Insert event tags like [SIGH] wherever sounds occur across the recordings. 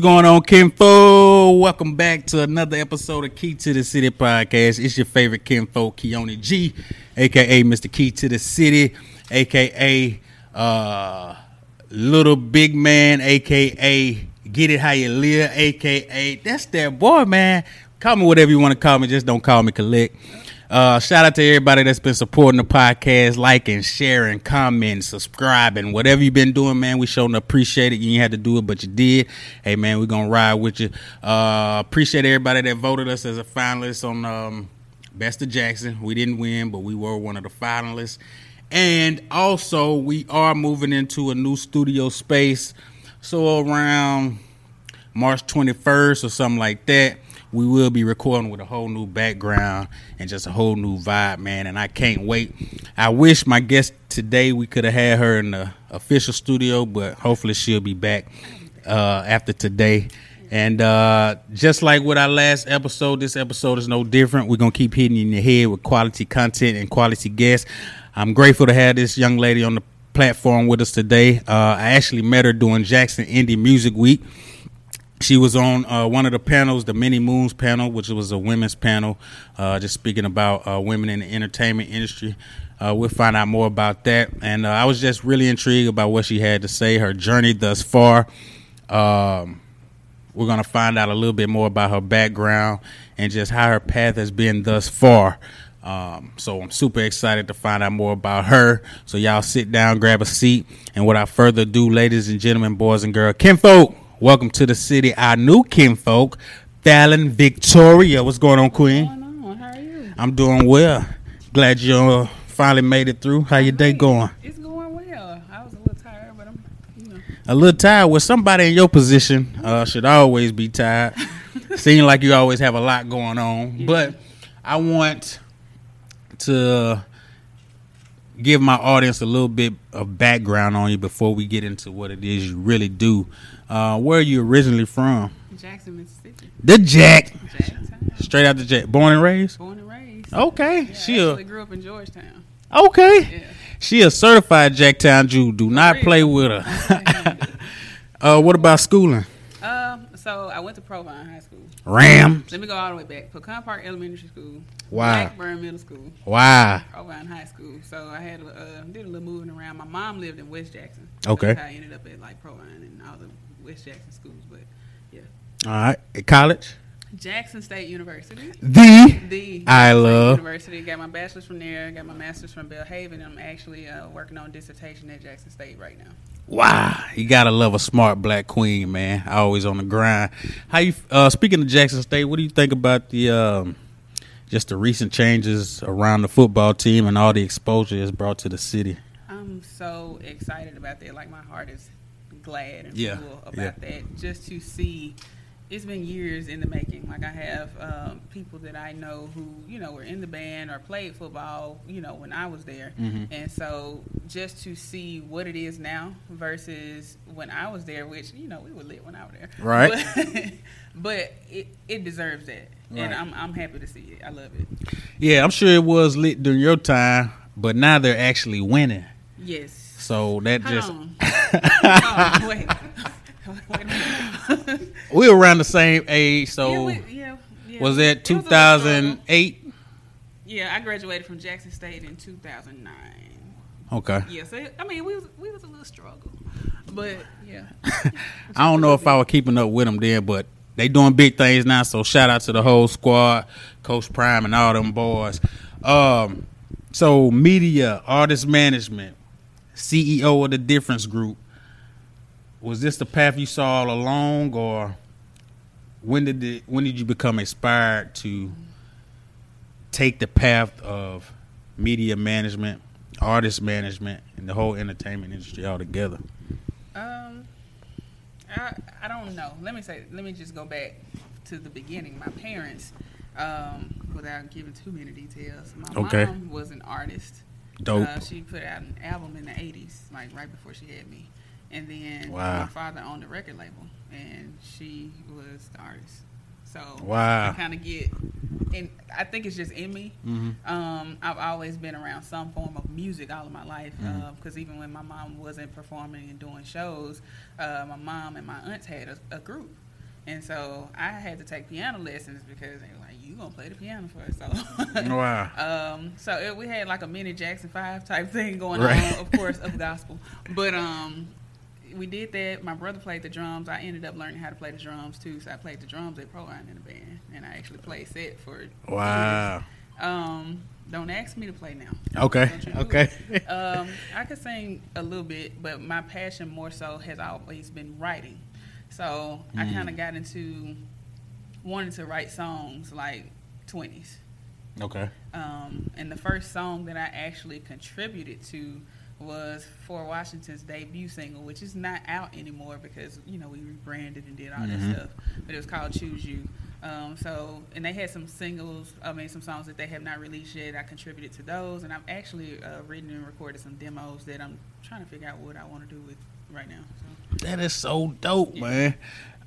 Going on, Kinfo? Welcome back to another episode of Key to the City podcast. It's your favorite Kinfo, Keone G, aka Mr. Key to the City, aka uh, Little Big Man, aka Get It How You Live, aka that's that boy, man. Call me whatever you want to call me, just don't call me Collect. Uh, shout out to everybody that's been supporting the podcast, liking, sharing, commenting, subscribing, whatever you've been doing, man. We showing appreciate it. You ain't had to do it, but you did. Hey, man, we're gonna ride with you. Uh, appreciate everybody that voted us as a finalist on um, Best of Jackson. We didn't win, but we were one of the finalists. And also, we are moving into a new studio space. So around March 21st or something like that, we will be recording with a whole new background and just a whole new vibe, man. And I can't wait. I wish my guest today we could have had her in the official studio, but hopefully she'll be back uh, after today. And uh, just like with our last episode, this episode is no different. We're gonna keep hitting you in the head with quality content and quality guests. I'm grateful to have this young lady on the platform with us today. Uh, I actually met her during Jackson Indie Music Week she was on uh, one of the panels, the Many Moons panel, which was a women's panel, uh, just speaking about uh, women in the entertainment industry. Uh, we'll find out more about that. And uh, I was just really intrigued about what she had to say, her journey thus far. Um, we're going to find out a little bit more about her background and just how her path has been thus far. Um, so I'm super excited to find out more about her. So y'all sit down, grab a seat, and without further ado, ladies and gentlemen, boys and girls, kinfolk, Welcome to the city, our new kinfolk, Fallon Victoria. What's going on, Queen? What's going on? How are you? I'm doing well. Glad you uh, finally made it through. How your day going? It's going well. I was a little tired, but I'm, you know. A little tired. Well, somebody in your position uh, should always be tired. [LAUGHS] Seem like you always have a lot going on. Yeah. But I want to give my audience a little bit of background on you before we get into what it is you really do. Uh, where are you originally from? Jackson, Mississippi. The Jack. Jacktown. Straight out the Jack. Born and raised? Born and raised. Okay. Yeah, she a, actually grew up in Georgetown. okay. Yeah. She a certified Jacktown Jew. Do not play with her. [LAUGHS] [LAUGHS] uh, what about schooling? Um, so I went to Provine High School. Ram. Let me go all the way back. Pecan Park Elementary School. Wow. Blackburn Middle School. Wow. Provine High School. So I had uh, did a little moving around. My mom lived in West Jackson. Okay. I ended up at like Provine and all the West Jackson schools. But yeah, All right. At college? Jackson State University. The. The I State love- University. Got my bachelor's from there. Got my master's from Belhaven. And I'm actually uh, working on dissertation at Jackson State right now. Wow. You gotta love a smart black queen, man. Always on the grind. How you? Uh, speaking of Jackson State, what do you think about the um, just the recent changes around the football team and all the exposure it's brought to the city? I'm so excited about that. Like my heart is glad and Yeah, full about yeah. that. Just to see, it's been years in the making. Like I have um, people that I know who you know were in the band or played football. You know when I was there, Mhm. and so just to see what it is now versus when I was there, which you know we were lit when I was there, Right. But, [LAUGHS] but it, it deserves that, Right. and I'm I'm happy to see it. I love it. Yeah, I'm sure it was lit during your time, but now they're actually winning. Yes. So that Hold just on. [LAUGHS] oh, wait. [LAUGHS] wait a minute. We were around the same age. So yeah, we, yeah, yeah. was that was a little struggle. 2008? Yeah, I graduated from Jackson State in 2009. Okay. Yeah, so I mean, we was we was a little struggle, but yeah. [LAUGHS] I don't know if I was keeping up with them then, but they doing big things now. So shout out to the whole squad, Coach Prime and all them boys. Um, so media, artist management, CEO of the Difference Group. Was this the path you saw all along, or when did it, when did you become inspired to take the path of media management, artist management, and the whole entertainment industry altogether? Um, I I don't know. Let me say. Let me just go back to the beginning. My parents, um, without giving too many details, my Okay. mom was an artist. Dope. Uh, she put out an album in the '80s, like right before she had me, and then Wow. my father owned a record label, and she was the artist. So Wow. I kind of get and I think it's just in me. Mm-hmm. Um, I've always been around some form of music all of my life. Because even when my mom wasn't performing and doing shows, uh, my mom and my aunts had a, a group. And so I had to take piano lessons because they were like, "You gonna play the piano for us?" So, [LAUGHS] Wow. um, so it, we had like a mini Jackson Five type thing going Right. on, of course, of gospel. But um, we did that. My brother played the drums. I ended up learning how to play the drums too. So I played the drums at Provine in the band, and I actually played set for. Wow. Um, don't ask me to play now. Okay. You Okay. Um, I could sing a little bit, but my passion more so has always been writing. So I Mm. kind of got into wanting to write songs like twenties. Okay. Um, and the first song that I actually contributed to was Four Washington's debut single, which is not out anymore because you know we rebranded and did all Mhm. that stuff. But it was called "Choose You." Um, so, and they had some singles. I mean, some songs that they have not released yet. I contributed to those, and I've actually uh, written and recorded some demos that I'm trying to figure out what I want to do with right now. So. That is so dope, man.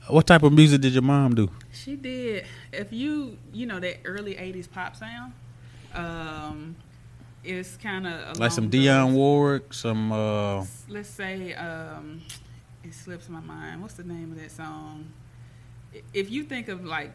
What type of music did your mom do? She did. If you you know that early '80s pop sound, um, it's kind of Like some Dionne Warwick, some uh let's say um, it slips my mind. What's the name of that song? If you think of like,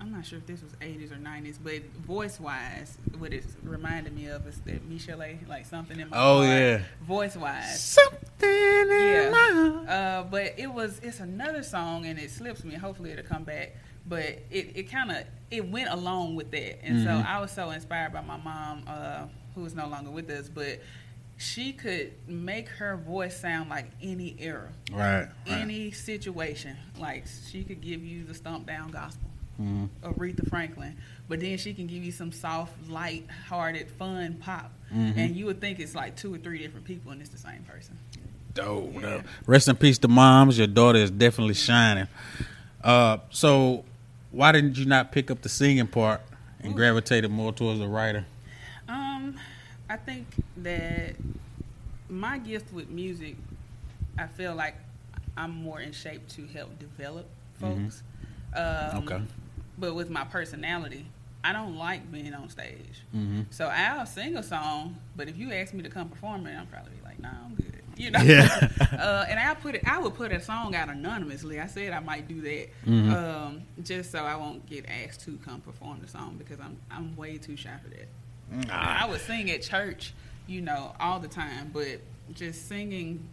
I'm not sure if this was 80s or 90s, but voice wise, what it reminded me of is that Michelle, like something in my Oh, heart, yeah. voice wise. something in Yeah. my Uh, but it was it's another song and it slips me. Hopefully it'll come back. But it, it kind of it went along with that, and so Mhm. I was so inspired by my mom, uh, who is no longer with us, but she could make her voice sound like any era, Right. right. any situation. Like she could give you the stomp down gospel. Mhm. Aretha Franklin, but then she can give you some soft, light-hearted, fun pop, Mhm. and you would think it's like two or three different people, and it's the same person. Dope, Yeah. Rest in peace to moms. Your daughter is definitely shining. Uh, so why didn't you not pick up the singing part and gravitated more towards the writer? Um, I think that my gift with music, I feel like I'm more in shape to help develop folks. Um, Okay. But with my personality, I don't like being on stage. Mm-hmm. So I'll sing a song, but if you ask me to come perform it, I'm probably be like, Nah, I'm good. [LAUGHS] You know. Yeah. [LAUGHS] uh, and I put it. I would put a song out anonymously. I said I might do that, Mhm. um, just so I won't get asked to come perform the song because I'm I'm way too shy for that. I would sing at church, you know, all the time, but just singing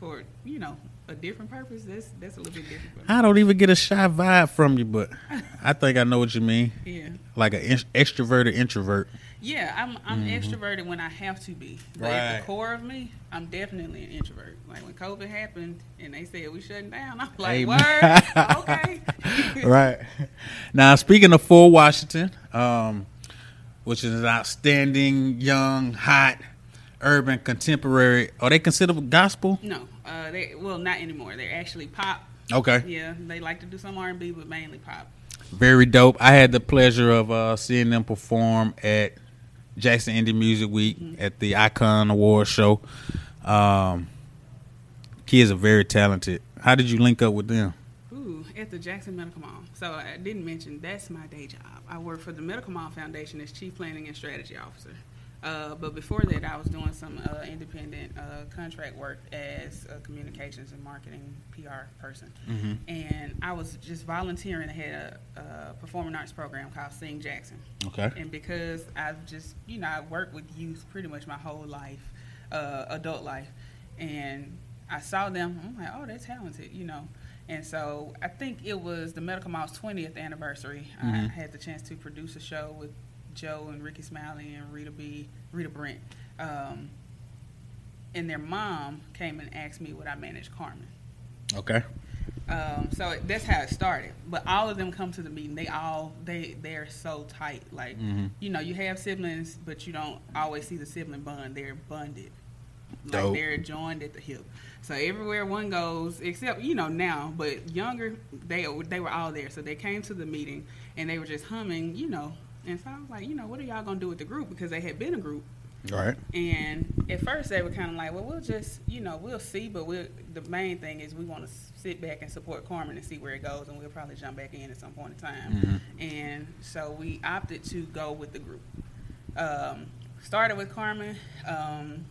for you know a different purpose that's that's a little bit different. I don't even get a shy vibe from you, but [LAUGHS] I think I know what you mean. Yeah, Like an in- extroverted introvert. Yeah, I'm I'm extroverted when I have to be, but at Mm-hmm. The core of me, I'm definitely an introvert. Like when COVID happened and they said we shutting down, I'm like, Amen. word, okay, [LAUGHS] [LAUGHS] right. Now, speaking of Four Washington, um, which is an outstanding, young, hot, urban, contemporary, are they considered gospel? No, uh, they well not anymore. They're actually pop. Okay. Yeah, they like to do some R and B, but mainly pop. Very dope. I had the pleasure of uh, seeing them perform at Jackson Indie Music Week at the Icon Award show. Um, kids are very talented. How did you link up with them? Ooh, at the Jackson Medical Mall. So I didn't mention that's my day job. I work for the Medical Mall Foundation as Chief Planning and Strategy Officer. Uh, but before that, I was doing some uh, independent uh, contract work as a communications and marketing PR person. Mhm. And I was just volunteering. I had a, a performing arts program called Sing Jackson. Okay. And because I've just, you know, I worked with youth pretty much my whole life, uh, adult life, and I saw them. I'm like, oh, they're talented, you know. And so I think it was the Medical Mall's 20th anniversary. I Mhm. had the chance to produce a show with Joe and Rickey Smiley and Rita B, Rita Brent. Um, and their mom came and asked me would I manage Carmen. Okay. Um, so that's how it started. But all of them come to the meeting. They all they they're so tight. Like Mhm. you know, you have siblings, but you don't always see the sibling bond. They're bonded. Like they're joined at the hip. So everywhere one goes, except you know now, but younger, they they were all there. So they came to the meeting and they were just humming, you know. And so I was like, you know, what are y'all gonna do with the group? Because they had been a group. Right. And at first they were kind of like, well, we'll just, you know, we'll see, but we'll, the main thing is we want to sit back and support Carmen and see where it goes, and we'll probably jump back in at some point in time. Mm-hmm. And so we opted to go with the group. Um, started with Carmen, um,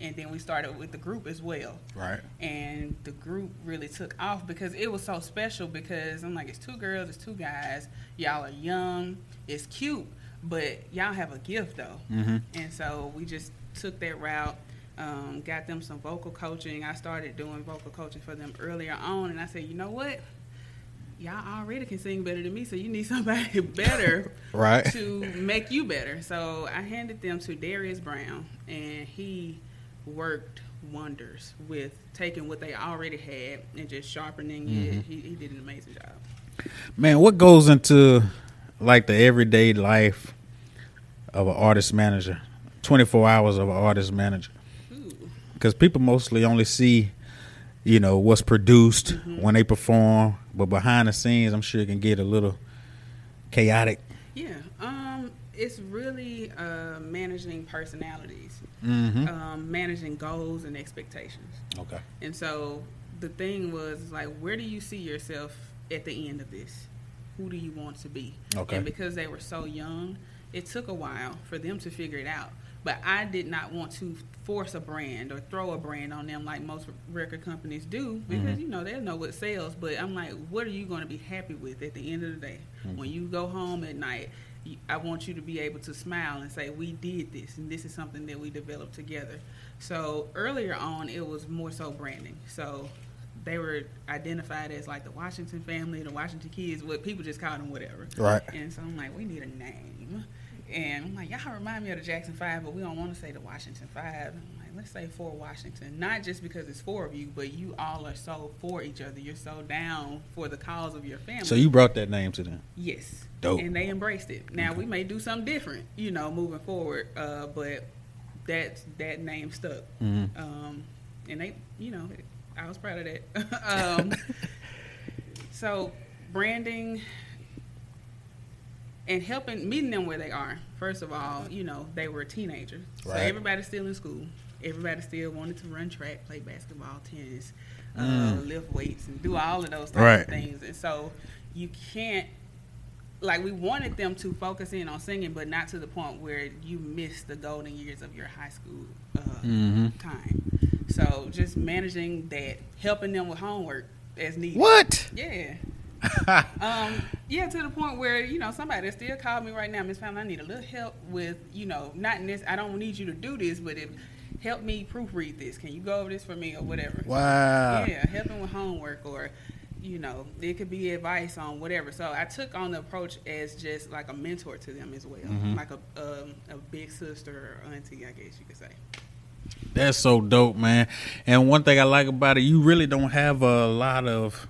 and then we started with the group as well. Right. And the group really took off because it was so special because I'm like, it's two girls, it's two guys, y'all are young, it's cute, but y'all have a gift though. Mm-hmm. And so we just took that route, um, got them some vocal coaching. I started doing vocal coaching for them earlier on, and I said, you know what? Y'all already can sing better than me, so you need [LAUGHS] somebody better Right. to make you better. So I handed them to Darius Brown, and he worked wonders with taking what they already had and just sharpening it. He, he did an amazing job. Man, what goes into like the everyday life of an artist manager? 24 hours of an artist manager. Because people mostly only see, you know, what's produced Mm-hmm. when they perform, but behind the scenes, I'm sure it can get a little chaotic. Yeah, um, it's really uh, managing personalities, Mm-hmm. um, managing goals and expectations. Okay. And so the thing was like, where do you see yourself at the end of this? Who do you want to be? Okay. And because they were so young, it took a while for them to figure it out. But I did not want to force a brand or throw a brand on them like most record companies do because you know they know what sells. But I'm like, what are you going to be happy with at the end of the day? When you go home at night, I want you to be able to smile and say, "We did this, and this is something that we developed together." So earlier on, it was more so branding. So they were identified as like the Washington family, the Washington kids, what people just called them whatever. Right. And so I'm like, we need a name. And I'm like, y'all remind me of the Jackson Five, but we don't want to say the Washington Five. Let's say Four Washington. Not just because it's four of you, but you all are so for each other. You're so down for the cause of your family. So you brought that name to them. Yes. Dope. And they embraced it. Now we may do something different, you know, moving forward. Uh, but that that name stuck. Mhm. Um, and they, you know, I was proud of that. [LAUGHS] um, [LAUGHS] so branding and helping meeting them where they are. First of all, you know, they were teenagers. So Right. everybody's still in school. Everybody still wanted to run track, play basketball, tennis, uh, Mm. lift weights, and do all of those types Right. of things. And so you can't like we wanted them to focus in on singing, but not to the point where you miss the golden years of your high school uh, Mhm. time. So just managing that, helping them with homework as needed. What? Yeah. [LAUGHS] Um, yeah, to the point where you know somebody still called me right now, Miss Pamela. I need a little help with you know not in this. I don't need you to do this, but if help me proofread this. Can you go over this for me or whatever? Wow. Yeah, helping with homework or you know it could be advice on whatever. So I took on the approach as just like a mentor to them as well, Mhm. like a um, a big sister or auntie, I guess you could say. That's so dope, man. And one thing I like about it, you really don't have a lot of.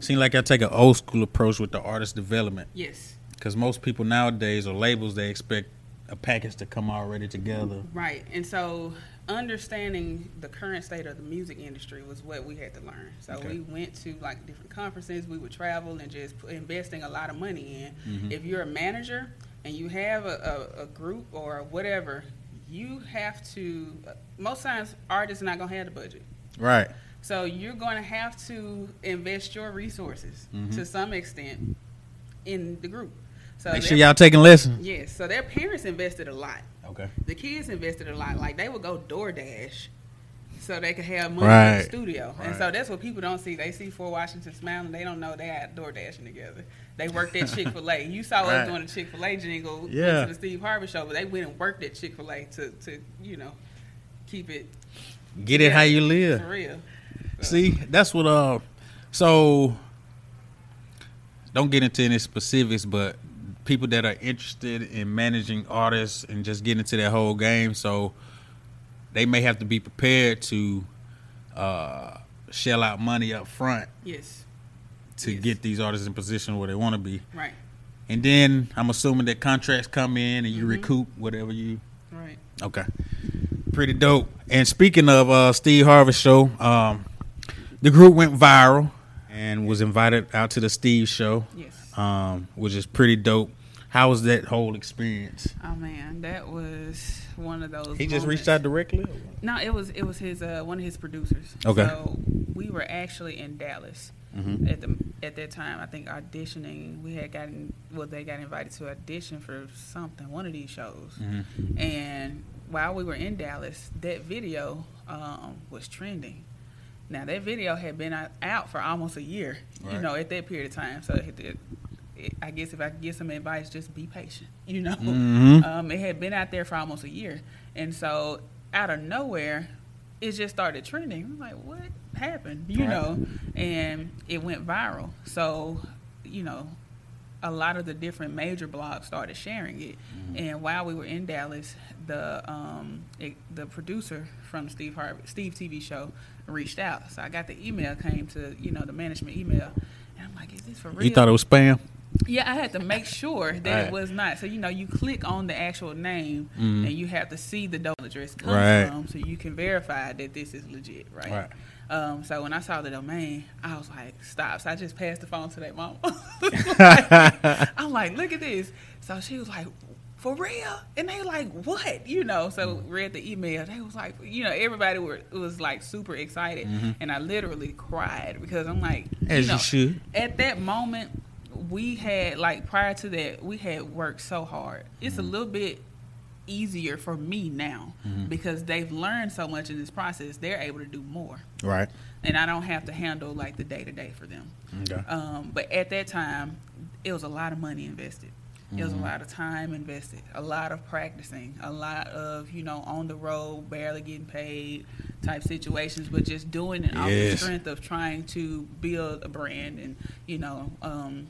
Seem like I take an old school approach with the artist development Yes. because most people nowadays or labels they expect a package to come already together. Right. And so understanding the current state of the music industry was what we had to learn. So Okay. we went to like different conferences, we would travel and just put, investing a lot of money in. Mhm. If you're a manager and you have a, a, a group or whatever, you have to most times artists are not gonna have the budget. Right. So you're going to have to invest your resources Mhm. to some extent in the group. So Make sure y'all taking lessons. yes, so their parents invested a lot Okay. the kids invested a lot. Like they would go DoorDash so they could have money in the studio. And so that's what people don't see. They see Four Washington smiling. They don't know they had DoorDashing together. They worked at Chick Fil A. [LAUGHS] You saw Right. us doing the Chick Fil A jingle Yeah. to the Steve Harvey show, but they went and worked at Chick Fil A to to you know keep it Get it how you for live. real. So, See, that's what. Uh, so don't get into any specifics, but people that are interested in managing artists and just getting into that whole game, so they may have to be prepared to uh, shell out money up front yes, to Yes. get these artists in position where they want to be. right, And then I'm assuming that contracts come in and you Mhm. recoup whatever you right. Okay. Pretty dope. And speaking of uh, Steve Harvey show, um, the group went viral and was invited out to the Steve show, Yes. Um, which is pretty dope. How was that whole experience? Oh man, that was one of those. He just reached out directly. No, it was it was his uh, one of his producers. Okay. So we were actually in Dallas Mm-hmm. at the at that time. I think auditioning. We had gotten well, they got invited to audition for something, one of these shows. Mm-hmm. And while we were in Dallas, that video um, was trending. Now that video had been out- for almost a year, you know, at that period of time. So it, it, it- I guess if I could give some advice, just be patient. [LAUGHS] You know, Mhm. um, it had been out there for almost a year, and so out of nowhere, it just started trending. I'm like, what happened? You Right. know, and it went viral. So, you know, a lot of the different major blogs started sharing it. And while we were in Dallas, the um, it, the producer from Steve Harvey Steve TV show reached out. So I got the email came to you know the management email, and I'm like, is this for real? You thought it was spam? Yeah, I had to make sure that Right. it was not. So you know, you click on the actual name, Mhm. and you have to see the domain address come Right. from, so you can verify that this is legit, right? Right. Um, so when I saw the domain, I was like, "Stop!" So I just passed the phone to that mom. [LAUGHS] [LAUGHS] I'm like, "Look at this." So she was like, "For real?" And they like, "What?" You know. So Mm-hmm. read the email. They was like, you know, everybody were was like super excited, and I literally cried because I'm like, Mm-hmm. As you know, should. at that moment we had like prior to that we had worked so hard it's Mm-hmm. a little bit easier for me now because they've learned so much in this process they're able to do more Right. and i don't have to handle like the day to day for them Okay. um, but at that time it was a lot of money invested it was a lot of time invested a lot of practicing a lot of you know on the road barely getting paid type situations but just doing it off the strength of trying to build a brand and you know um,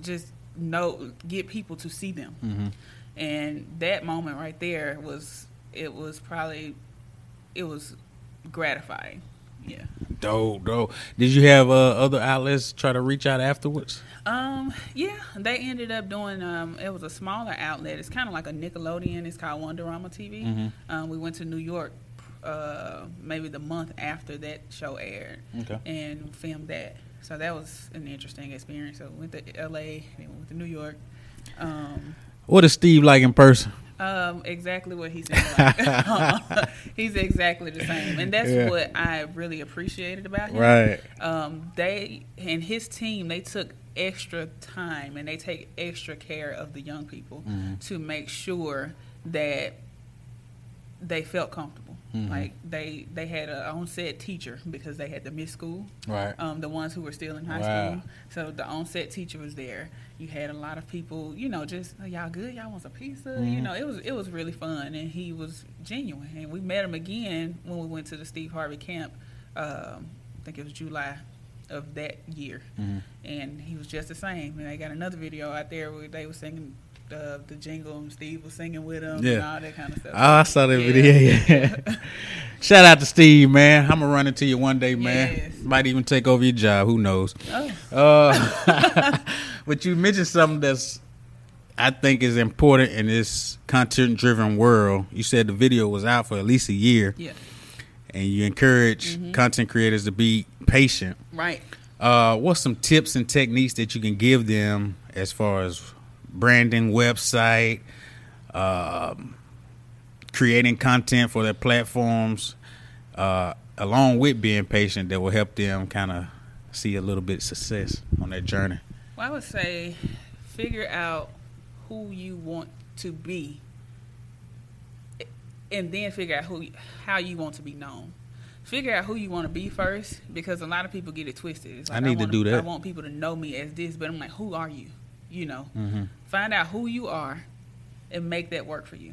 just know get people to see them. Mhm. and that moment right there was it was probably it was gratifying yeah Dope, dope. Did you have uh, other outlets try to reach out afterwards? Um, yeah, they ended up doing. Um, it was a smaller outlet. It's kind of like a Nickelodeon. It's called Wonderama TV. Mhm. Um, we went to New York, uh, maybe the month after that show aired, Okay. and filmed that. So that was an interesting experience. So we went to L.A. and then we went to New York. Um, What is Steve like in person? Um, exactly what he's. Like. [LAUGHS] [LAUGHS] He's exactly the same, and that's Yeah. what I really appreciated about him Right. um, they and his team they took extra time and they take extra care of the young people Mhm. to make sure that they felt comfortable. Mhm. Like they they had a on-set teacher because they had to miss school. Right. Um, the ones who were still in high Wow. school. So the on-set teacher was there. You had a lot of people, you know, just "Oh, y'all good, y'all want some pizza. You Mhm. know, it was it was really fun, and he was genuine. And we met him again when we went to the Steve Harvey camp. Um, I think it was July of that year, Mhm. and he was just the same. And they got another video out there where they were singing uh, the jingle, and Steve was singing with and Yeah. all that kind of stuff. Oh, I saw that Yeah. video. Yeah. [LAUGHS] Shout out to Steve, man. I'm gonna run into you one day, man. Yes. Might even take over your job. Who knows? Oh, Uh, [LAUGHS] [LAUGHS] but you mentioned something that's I think is important in this content-driven world. You said the video was out for at least a year, yeah, and you encourage Mm-hmm. content creators to be patient. right. Uh, what's some tips and techniques that you can give them as far as branding, website, um, creating content for their platforms, uh, along with being patient that will help them kind of see a little bit of success on their journey? Well, I would say figure out who you want to be, and then figure out who how you want to be known. Figure out who you want to be first, because a lot of people get it twisted. It's I need to wanna- do that. I want people to know me as this, but I'm like, who are you? You know, Mm-hmm. Find out who you are, and make that work for you,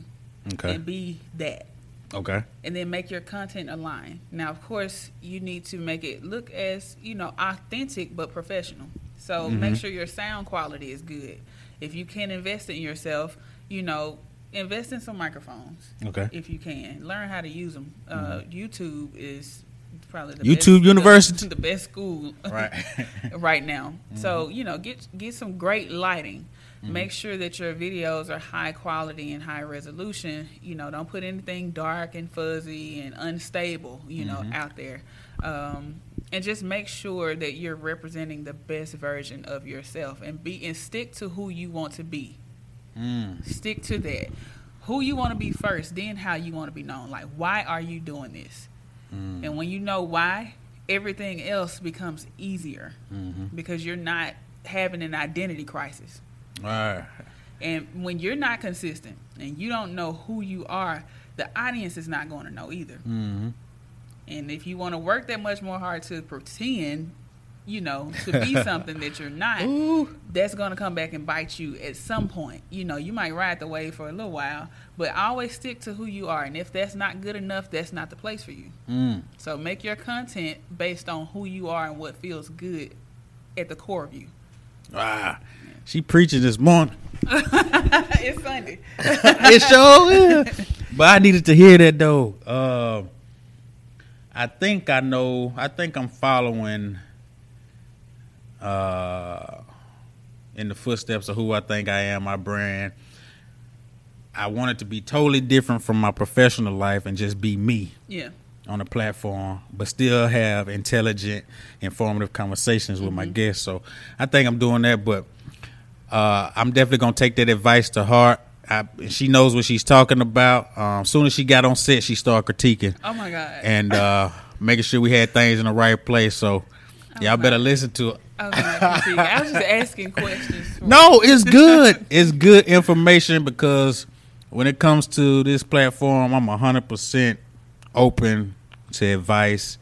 Okay. and be that Okay. and then make your content align. Now, of course, you need to make it look as you know authentic but professional. So Mhm. make sure your sound quality is good. If you can invest in yourself, you know, invest in some microphones Okay. if you can. Learn how to use them. Uh, YouTube is probably the Mm-hmm. YouTube best, University? the, [LAUGHS] the best school Right. [LAUGHS] right now. [LAUGHS] So you know, get get some great lighting. Mm-hmm. Make sure that your videos are high quality and high resolution. You know, don't put anything dark and fuzzy and unstable. You know, Mhm. out there, um, and just make sure that you're representing the best version of yourself and be and stick to who you want to be. Mm. Stick to that. Who you want to be first, then how you want to be known. Like, why are you doing this? Mm. And when you know why, everything else becomes easier Mhm. because you're not having an identity crisis. All right. And when you're not consistent and you don't know who you are, the audience is not going to know either. Mm-hmm. And if you want to work that much more hard to pretend, you know, to be [LAUGHS] something that you're not, Ooh. that's going to come back and bite you at some point. You know, you might ride the wave for a little while, but always stick to who you are. And if that's not good enough, that's not the place for you. Mm. So make your content based on who you are and what feels good at the core of you. Ah. She preaching this morning. [LAUGHS] it's Sunday. [LAUGHS] it sure is. But I needed to hear that though. Uh, I think I know. I think I'm following uh, in the footsteps of who I think I am. My brand. I want it to be totally different from my professional life and just be me Yeah. on a platform, but still have intelligent, informative conversations with my guests. So I think I'm doing that, but uh, I'm definitely gonna take that advice to heart. I, she knows what she's talking about. Um, soon as she got on set, she started critiquing Oh my God. and uh, making sure we had things in the right place. So y'all better listen to it. I was. I was just asking questions. No, it's good. [LAUGHS] it's good information because when it comes to this platform, I'm 100% open to advice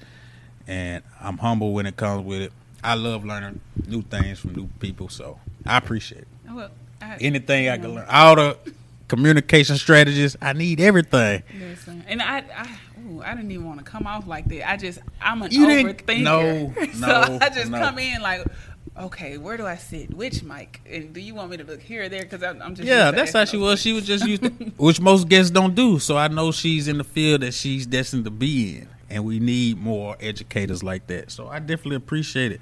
and I'm humble when it comes with it. I love learning new things from new people, so I appreciate it. Well, I, Anything I can learn. All the communication strategies, I need everything. Listen, and I, I, ooh, I didn't even want to come off like that. I just, I'm an You didn't- overthinker. no, [LAUGHS] so I just no. come in like, okay, where do I sit? Which mic? And do you want me to look here or there? Because I'm, I'm just. Yeah, that's how she was. She was just used, to, which most guests don't do. So I know she's in the field that she's destined to be in, and we need more educators like that. So I definitely appreciate it.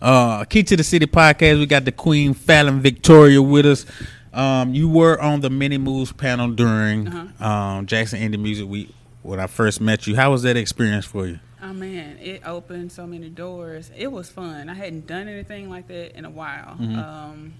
Uh, Key to the City podcast. We got the Queen Fallon Victoria with us. Um, you were on the Mini Moves panel during Uh-huh. um, Jackson Indie Music Week when I first met you. How was that experience for you? Oh man, it opened so many doors. It was fun. I hadn't done anything like that in a while. Mhm. Um,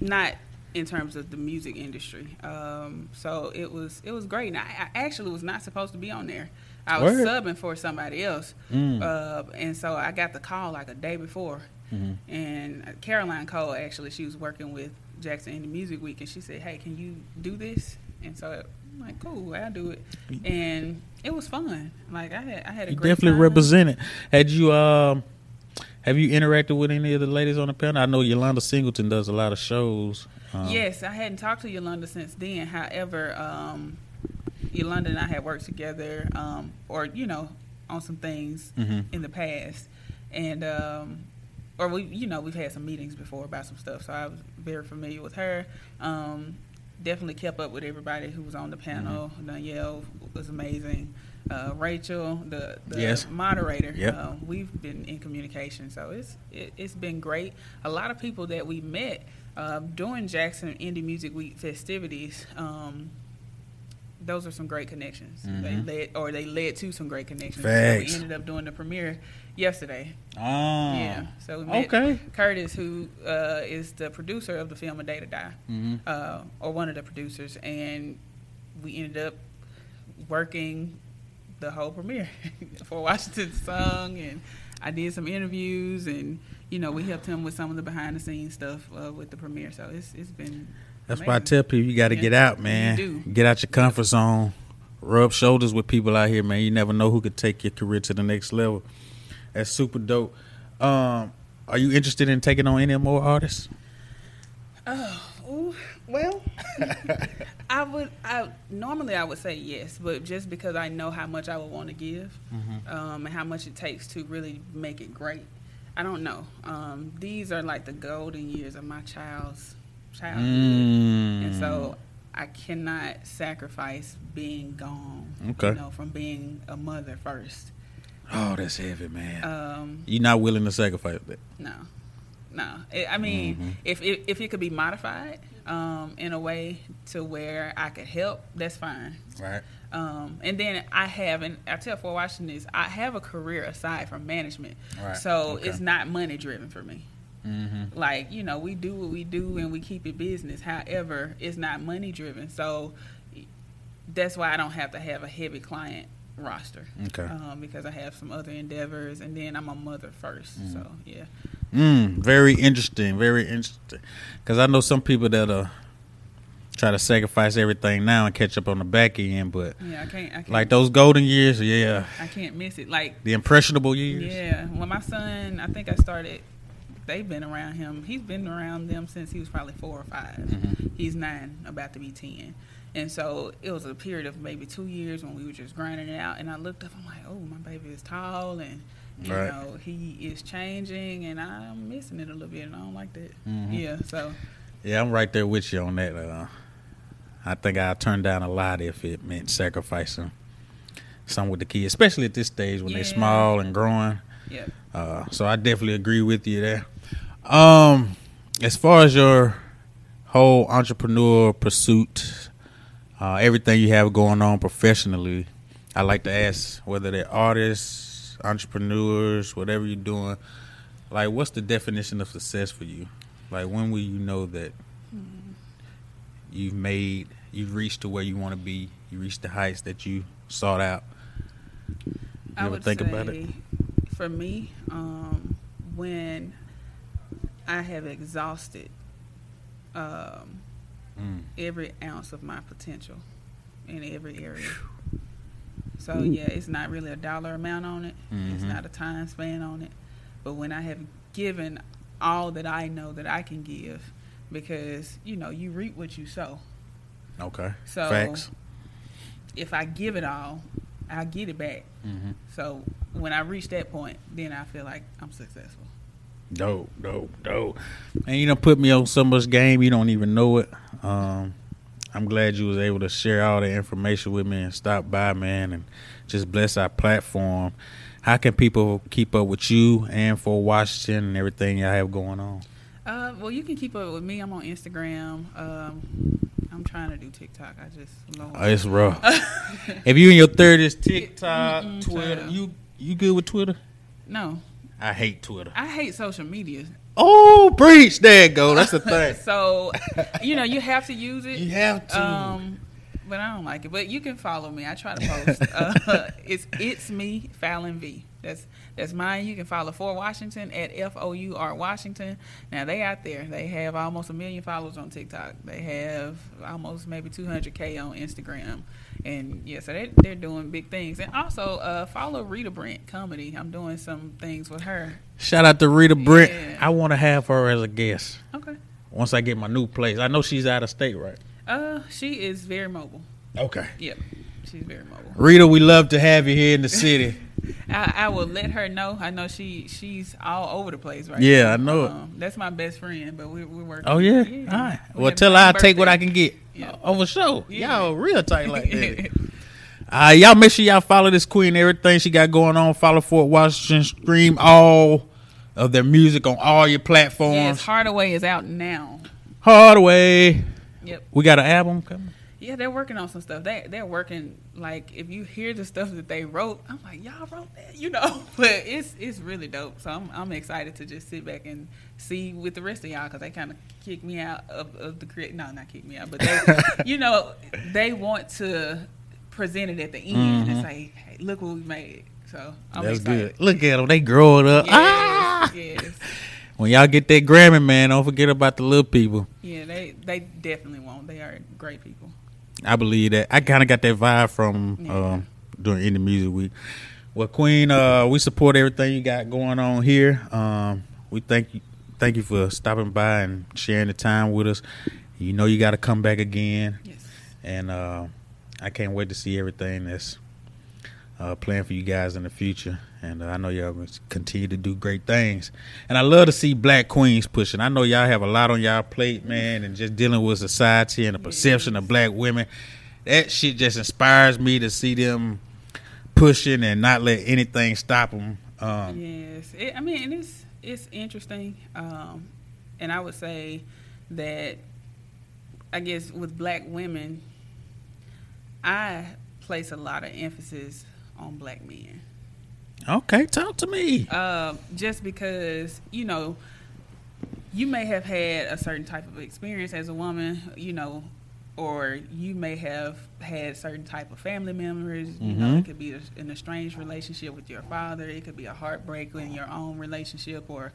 not in terms of the music industry. Um, so it was it was great. And I, I actually was not supposed to be on there. I was Word. subbing for somebody else, Mm. uh, and so I got the call like a day before. Mhm. And Caroline Cole actually, she was working with Jackson Indie Music Week, and she said, "Hey, can you do this?" And so I'm like, "Cool, I'll do it." And it was fun. Like I had, I had a You great definitely time. represented. Had you um, have you interacted with any of the ladies on the panel? I know Yolanda Singleton does a lot of shows. Um, Yes, I hadn't talked to Yolanda since then. However, um, Yolanda and I had worked together, um, or you know, on some things Mhm. in the past, and um, or we, you know, we've had some meetings before about some stuff. So I was very familiar with her. Um, definitely kept up with everybody who was on the panel. Danielle was amazing. Uh, Rachel, the, the Yes. moderator, Yep. uh, we've been in communication, so it's it, it's been great. A lot of people that we met uh, during Jackson Indie Music Week festivities. Um, those are some great connections. Mhm. They led, or they led to some great connections. So we ended up doing the premiere yesterday. Oh. Yeah. So we met Okay. Curtis, who uh, is the producer of the film A Day to Die, Mhm. uh, or one of the producers, and we ended up working the whole premiere [LAUGHS] for Washington Song, and I did some interviews, and you know we helped him with some of the behind the scenes stuff uh, with the premiere. So it's it's been That's why I tell people you got to Yeah. get out, man. Get out your comfort zone. Rub shoulders with people out here, man. You never know who could take your career to the next level. That's super dope. Um, are you interested in taking on any more artists? Oh, ooh, well, [LAUGHS] I would. I normally I would say yes, but just because I know how much I would want to give, Mm-hmm. um, and how much it takes to really make it great, I don't know. Um, these are like the golden years of my child's childhood, Mm. and so I cannot sacrifice being gone. Okay. you know, from being a mother first. Oh, that's heavy, man. Um, You're not willing to sacrifice that. No, no. It, I mean, Mhm. if, if if it could be modified um, in a way to where I could help, that's fine. Right. Um, and then I have, and I tell for watching this, I have a career aside from management, Right. so Okay. it's not money driven for me. Mm-hmm. Like you know, we do what we do and we keep it business. However, it's not money driven, so that's why I don't have to have a heavy client roster. Okay. Um, because I have some other endeavors, and then I'm a mother 1st So yeah. Mm, very interesting. Very interesting. Because I know some people that are try to sacrifice everything now and catch up on the back end, but Yeah, I can't. I can't like those golden years, yeah, I can't miss it. Like the impressionable years. Yeah, when my son, I think I started. They've been around him. He's been around them since he was probably four or 5 Mhm. He's nine, about to be ten, and so it was a period of maybe two years when we were just grinding it out. And I looked up, I'm like, oh, my baby is tall, and you Right. know he is changing, and I'm missing it a little bit, and I don't like that. Mhm. Yeah, so Yeah, I'm right there with you on that. Uh, I think I'll turn down a lot if it meant sacrificing some with the kids, especially at this stage when they're small and growing. yeah. Uh, so I definitely agree with you there. Um, as far as your whole entrepreneur pursuit, uh, everything you have going on professionally, I like to ask whether they're artists, entrepreneurs, whatever you're doing. Like, what's the definition of success for you? Like, when will you know that you've made, you've reached to where you want to be, you reached the heights that you sought out? You I ever would think about it? for me, um, when I have exhausted um, Mm. every ounce of my potential in every area. So yeah, it's not really a dollar amount on it. It's Mhm. not a time span on it. But when I have given all that I know that I can give, because you know you reap what you sow. Okay. So Facts. if I give it all, I'll get it back. Mm-hmm. So when I reach that point, then I feel like I'm successful. Dope, dope, dope. And you done put me on so much game you don't even know it. Um, I'm glad you was able to share all the information with me and stop by, man, and just bless our platform. How can people keep up with you and Four Washington and everything y'all have going on? Uh, well, you can keep up with me. I'm on Instagram. Um, I'm trying to do TikTok. I just. Oh, it's rough. [LAUGHS] if you in your thirties, TikTok, Twitter, you you good with Twitter? no, I hate Twitter. I hate social media. Oh, preach! There you go. That's the [LAUGHS] thing. So, you know, you have to use it. You have to. Um, but I don't like it. But you can follow me. I try to [LAUGHS] post. uh, [LAUGHS] it's it's me, Fallon V. That's that's mine. You can follow Four Washington at F O U R Washington. Now they out there. They have almost a million followers on TikTok. They have almost maybe 200k on Instagram. And yeah, so they they're doing big things. And also uh, follow Rita Brent comedy. I'm doing some things with her. Shout out to Rita Brent. Yeah. I want to have her as a guest. Okay. once I get my new place. I know she's out of state, right? Uh, she is very mobile. Okay. Yep, she's very mobile. Rita, we love to have you here in the city. [LAUGHS] I, I will let her know. I know she she's all over the place right Yeah, now. I know it. Um, that's my best friend, but we're, we're working. oh yeah. All right. We Well, tell her I'll take what I can get. Yeah. Oh, for sure. Yeah. Y'all real tight like that. [LAUGHS] Uh, y'all make sure y'all follow this queen. Everything she got going on. Follow Four Washington. Stream all of their music on all your platforms. yes, Hardaway is out now. Hardaway. Yep. We got an album coming. Yeah, they're working on some stuff. They they're working like if you hear the stuff that they wrote, I'm like, y'all wrote that, you know. [LAUGHS] But it's it's really dope. So I'm I'm excited to just sit back and see with the rest of y'all because they kind of kick me out of, of the create. No, not kick me out, but they, [LAUGHS] you know, they want to present it at the end Mhm. and say, hey, look what we made. So I'm That's excited. good. Look at them. They growing up. Yes, Ah! yes. When y'all get that Grammy, man, don't forget about the little people. Yeah, they they definitely won't. They are great people. I believe that. I kind of got that vibe from Yeah. um, during Indie Music Week. Well, Queen, uh, we support everything you got going on here. Um, we thank you, thank you for stopping by and sharing the time with us. You know, you got to come back again, Yes. and uh, I can't wait to see everything that's uh, planned for you guys in the future. And uh, I know y'all continue to do great things. And I love to see black queens pushing. I know y'all have a lot on y'all plate, man, and just dealing with society and the perception of black women. That shit just inspires me to see them pushing and not let anything stop them. Um, Yes, it, I mean, it's it's interesting, um, and I would say that I guess with black women, I place a lot of emphasis on black men, Okay, talk to me. uh, just because you know you may have had a certain type of experience as a woman, you know, or you may have had certain type of family members. You know, Mhm. it could be an estranged relationship with your father. It could be a heartbreak in your own relationship, or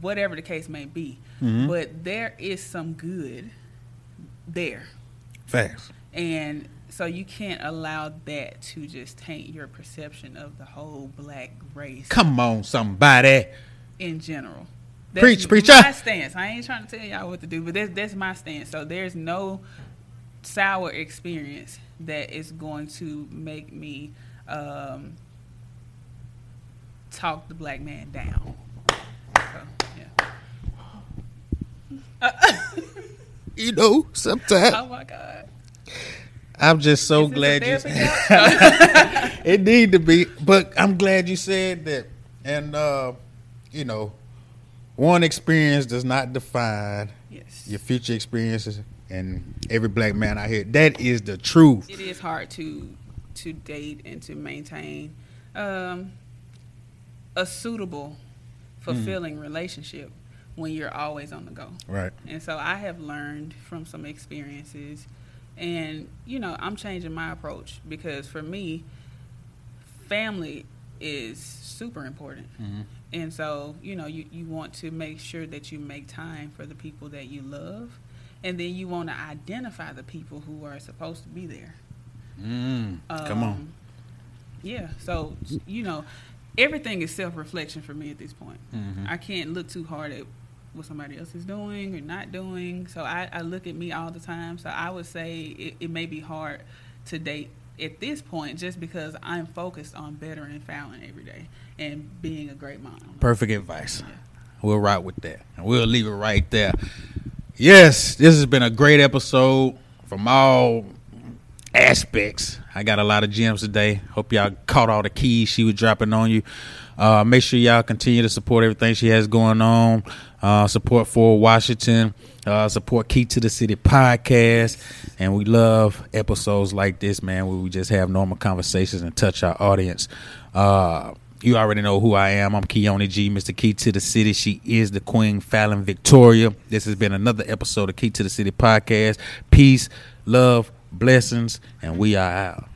whatever the case may be. Mhm. But there is some good there, Facts. and so you can't allow that to just taint your perception of the whole black race Come on, somebody. in general. Preach, preacher. My stance. I ain't trying to tell y'all what to do, but that's that's my stance. So there's no sour experience that is going to make me um, talk the black man down. So, yeah. You know, sometimes oh my God. I'm just so Is glad you. [LAUGHS] it need to be, but I'm glad you said that. And uh, you know, one experience does not define yes. your future experiences. And every black man out here, that is the truth. it is hard to to date and to maintain um, a suitable, fulfilling relationship when you're always on the go. Right. And so I have learned from some experiences, and you know I'm changing my approach because for me, family is super important. Mhm. And so, you know, you, you want to make sure that you make time for the people that you love. And then you want to identify the people who are supposed to be there. Mm, come on. Um, Yeah. So, you know, everything is self reflection for me at this point. Mhm. I can't look too hard at what somebody else is doing or not doing. So I, I look at me all the time. So I would say it, it may be hard to date at this point just because I'm focused on bettering Fallon every day and being a great mom. Perfect advice. We'll ride with that. And we'll leave it right there. Yes, this has been a great episode from all aspects. I got a lot of gems today. Hope y'all caught all the keys she was dropping on you. Uh, make sure y'all continue to support everything she has going on. Uh, support Four Washington. Uh, support Key to the City podcast. And we love episodes like this, man, where we just have normal conversations and touch our audience. Uh, you already know who I am. I'm Keone G, Mr. Key to the City. She is the Queen Fallon Victoria. This has been another episode of Key to the City podcast. Peace, love, blessings, and we are out.